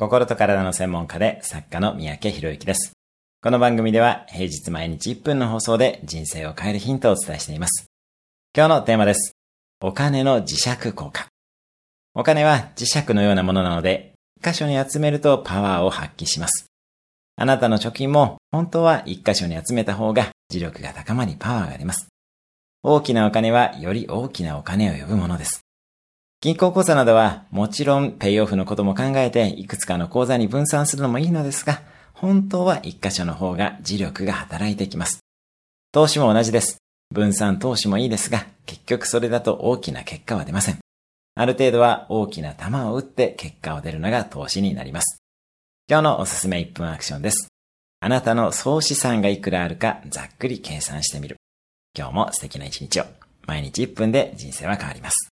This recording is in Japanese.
心と体の専門家で作家の三宅博之です。この番組では平日毎日1分の放送で人生を変えるヒントをお伝えしています。今日のテーマです。お金の磁石効果。お金は磁石のようなものなので、一箇所に集めるとパワーを発揮します。あなたの貯金も本当は一箇所に集めた方が磁力が高まりパワーが出ます。大きなお金はより大きなお金を呼ぶものです。銀行口座などはもちろんペイオフのことも考えていくつかの口座に分散するのもいいのですが、本当は一箇所の方が磁力が働いてきます。投資も同じです。分散投資もいいですが、結局それだと大きな結果は出ません。ある程度は大きな球を打って結果を出るのが投資になります。今日のおすすめ1分アクションです。あなたの総資産がいくらあるかざっくり計算してみる。今日も素敵な一日を。毎日1分で人生は変わります。